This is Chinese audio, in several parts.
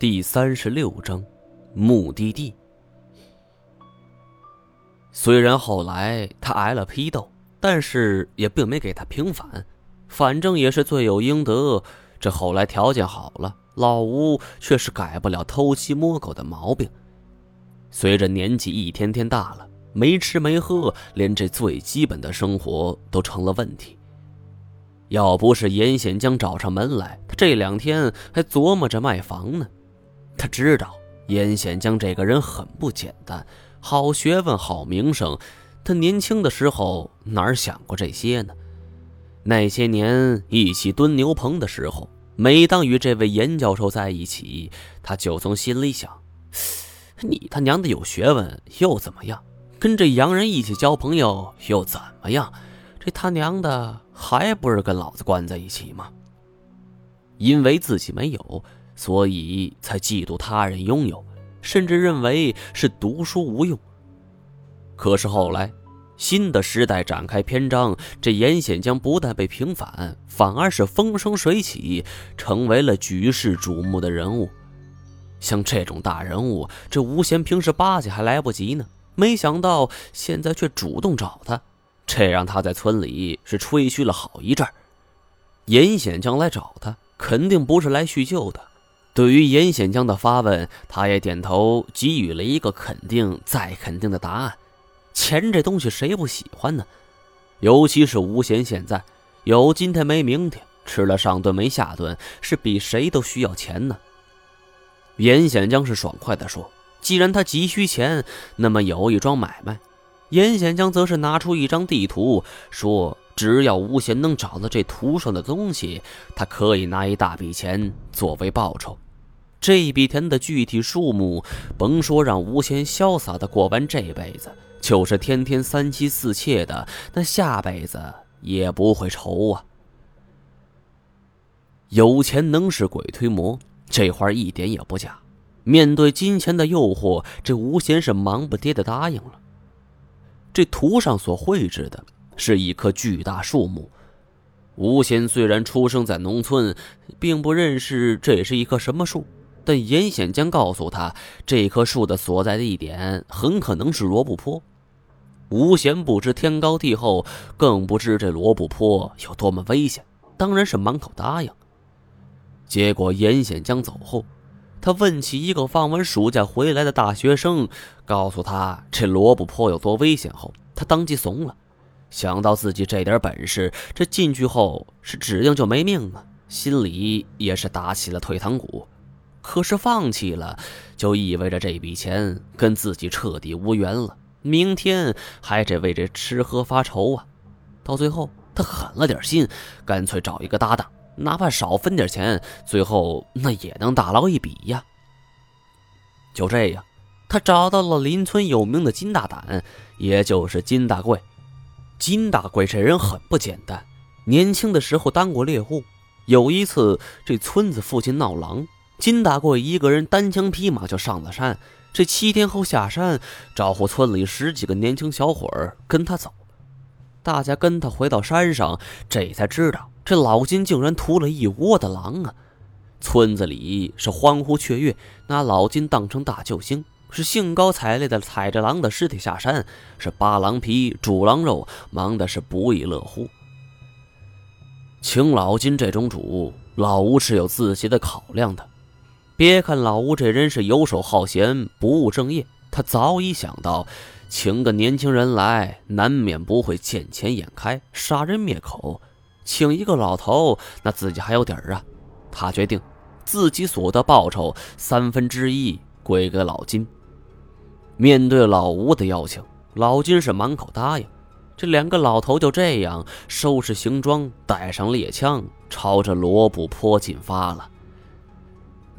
第三十六章，目的地。虽然后来他挨了批斗，但是也并没给他平反，反正也是罪有应得。这后来条件好了，老吴却是改不了偷鸡摸狗的毛病。随着年纪一天天大了，没吃没喝，连这最基本的生活都成了问题。要不是严显江找上门来，他这两天还琢磨着卖房呢。他知道严显江这个人很不简单，好学问，好名声。他年轻的时候哪儿想过这些呢？那些年一起蹲牛棚的时候，每当与这位严教授在一起，他就从心里想：你他娘的有学问又怎么样？跟这洋人一起交朋友又怎么样？这他娘的还不是跟老子关在一起吗？因为自己没有。所以才嫉妒他人拥有，甚至认为是读书无用。可是后来，新的时代展开篇章，这严显江不但被平反，反而是风生水起，成为了举世瞩目的人物。像这种大人物，这吴贤平时巴结还来不及呢，没想到现在却主动找他，这让他在村里是吹嘘了好一阵严显江来找他，肯定不是来叙旧的。对于严显江的发问，他也点头给予了一个肯定再肯定的答案。钱这东西谁不喜欢呢？尤其是吴贤现在有今天没明天，吃了上顿没下顿，是比谁都需要钱呢。严显江是爽快地说：“既然他急需钱，那么有一桩买卖。”严显江则是拿出一张地图，说：“只要吴贤能找到这图上的东西，他可以拿一大笔钱作为报酬。”这笔钱的具体数目，甭说让吴贤潇洒的过完这辈子，就是天天三妻四妾的，那下辈子也不会愁啊。有钱能使鬼推磨，这话一点也不假。面对金钱的诱惑，这吴贤是忙不迭的答应了。这图上所绘制的是一棵巨大树木。吴贤虽然出生在农村，并不认识这是一棵什么树。但严显江告诉他，这棵树的所在地点很可能是罗布泊。吴贤不知天高地厚，更不知这罗布泊有多么危险，当然是满口答应。结果严显江走后，他问起一个放完暑假回来的大学生，告诉他这罗布泊有多危险后，他当即怂了。想到自己这点本事，这进去后是指定就没命啊，心里也是打起了退堂鼓。可是放弃了，就意味着这笔钱跟自己彻底无缘了。明天还得为这吃喝发愁啊！到最后，他狠了点心，干脆找一个搭档，哪怕少分点钱，最后那也能大捞一笔呀。就这样，他找到了邻村有名的金大胆，也就是金大贵。金大贵这人很不简单，年轻的时候当过猎户。有一次，这村子附近闹狼。金大贵一个人单枪匹马就上了山，这七天后下山，招呼村里十几个年轻小伙儿跟他走。大家跟他回到山上，这才知道这老金竟然屠了一窝的狼啊！村子里是欢呼雀跃，拿老金当成大救星，是兴高采烈的踩着狼的尸体下山，是扒狼皮、煮狼肉，忙的是不亦乐乎。请老金这种主，老吴是有自己的考量的。别看老吴这人是游手好闲、不务正业，他早已想到，请个年轻人来，难免不会见钱眼开、杀人灭口；请一个老头，那自己还有底儿啊。他决定，自己所得报酬三分之一归给老金。面对老吴的邀请，老金是满口答应。这两个老头就这样收拾行装，带上猎枪，朝着罗布泊进发了。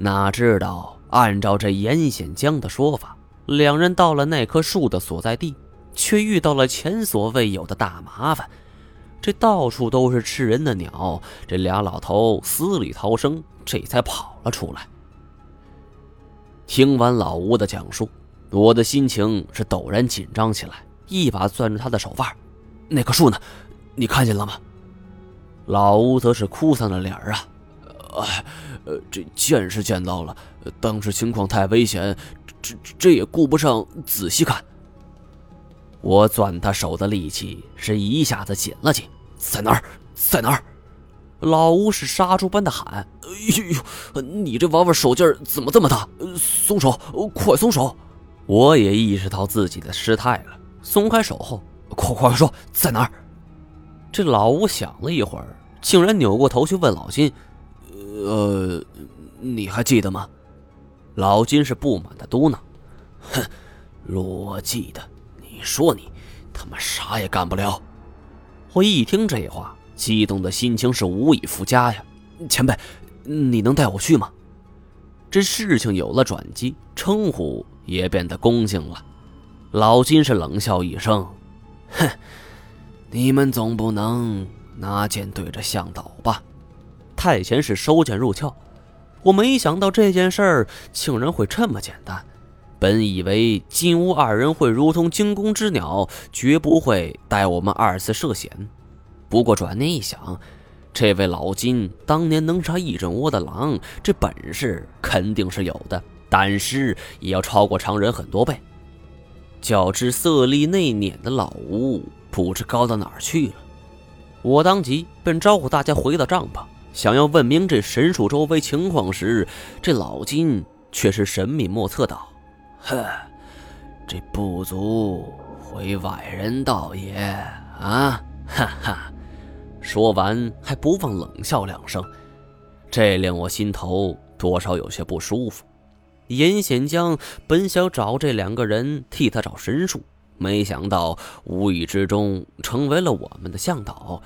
哪知道，按照这严显江的说法，两人到了那棵树的所在地，却遇到了前所未有的大麻烦。这到处都是吃人的鸟，这俩老头死里逃生，这才跑了出来。听完老吴的讲述，我的心情是陡然紧张起来，一把攥住他的手腕：“那棵树呢？你看见了吗？”老吴则是哭丧着脸啊。哎，呃，这见是见到了，当时情况太危险，这这也顾不上仔细看。我攥他手的力气是一下子紧了紧，在哪儿，在哪儿？老吴是杀猪般的喊：“哎呦，你这娃娃手劲儿怎么这么大？松手，快松手！”我也意识到自己的失态了，松开手后，快快说，在哪儿？这老吴想了一会儿，竟然扭过头去问老金：“呃，你还记得吗？”老金是不满的嘟囔：“哼，若我记得，你说你他妈啥也干不了。”我一听这话，激动的心情是无以复加呀！前辈，你能带我去吗？这事情有了转机，称呼也变得恭敬了。老金是冷笑一声：“哼。”你们总不能拿剑对着向导吧？太前是收剑入鞘，我没想到这件事儿竟然会这么简单。本以为金乌二人会如同惊弓之鸟，绝不会带我们二次涉险。不过转念一想，这位老金当年能杀一整窝的狼，这本事肯定是有的，胆识也要超过常人很多倍。较之色厉内敛的老吴。不知高到哪儿去了，我当即便招呼大家回到帐篷，想要问明这神树周围情况时，这老金却是神秘莫测道：“呵，这不足回外人道也啊！” 哈哈，说完还不忘冷笑两声，这令我心头多少有些不舒服。严显江本想找这两个人替他找神树。没想到无意之中成为了我们的向导，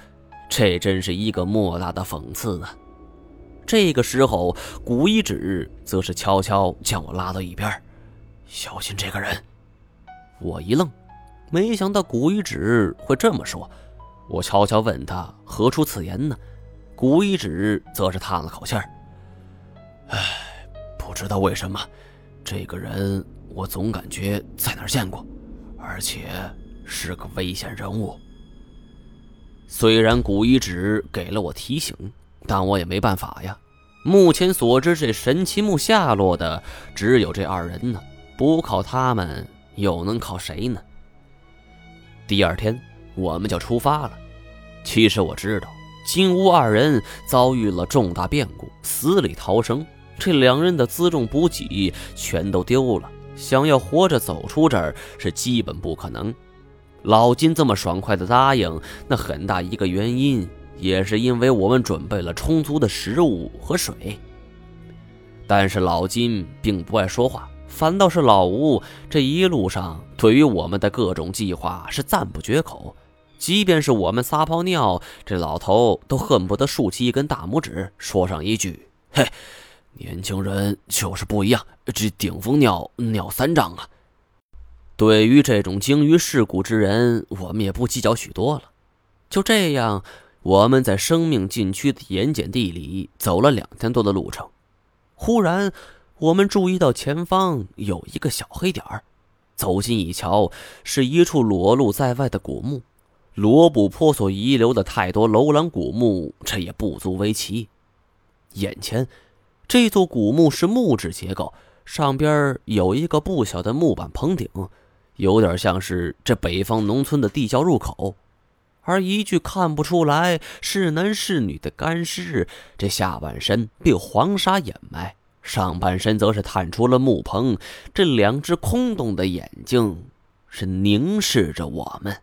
这真是一个莫大的讽刺啊！这个时候，古一指则是悄悄将我拉到一边，小心这个人。我一愣，没想到古一指会这么说。我悄悄问他何出此言呢？古一指则是叹了口气儿：“唉，不知道为什么，这个人我总感觉在哪儿见过。”而且是个危险人物。虽然古遗址给了我提醒，但我也没办法呀。目前所知，这神奇木下落的只有这二人呢，不靠他们，又能靠谁呢？第二天，我们就出发了。其实我知道，金乌二人遭遇了重大变故，死里逃生，这两人的辎重补给全都丢了。想要活着走出这儿是基本不可能。老金这么爽快的答应，那很大一个原因也是因为我们准备了充足的食物和水。但是老金并不爱说话，反倒是老吴这一路上对于我们的各种计划是赞不绝口。即便是我们撒泡尿，这老头都恨不得竖起一根大拇指，说上一句：“ 嘿。”年轻人就是不一样，这顶风尿尿三丈啊！对于这种精于世故之人，我们也不计较许多了。就这样，我们在生命禁区的盐碱地里走了两天多的路程。忽然，我们注意到前方有一个小黑点儿，走近一瞧，是一处裸露在外的古墓。罗布泊所遗留的太多楼兰古墓，这也不足为奇。眼前。这座古墓是木质结构，上边有一个不小的木板棚顶，有点像是这北方农村的地窖入口。而一具看不出来是男是女的干尸，这下半身被黄沙掩埋，上半身则是探出了木棚，这两只空洞的眼睛是凝视着我们。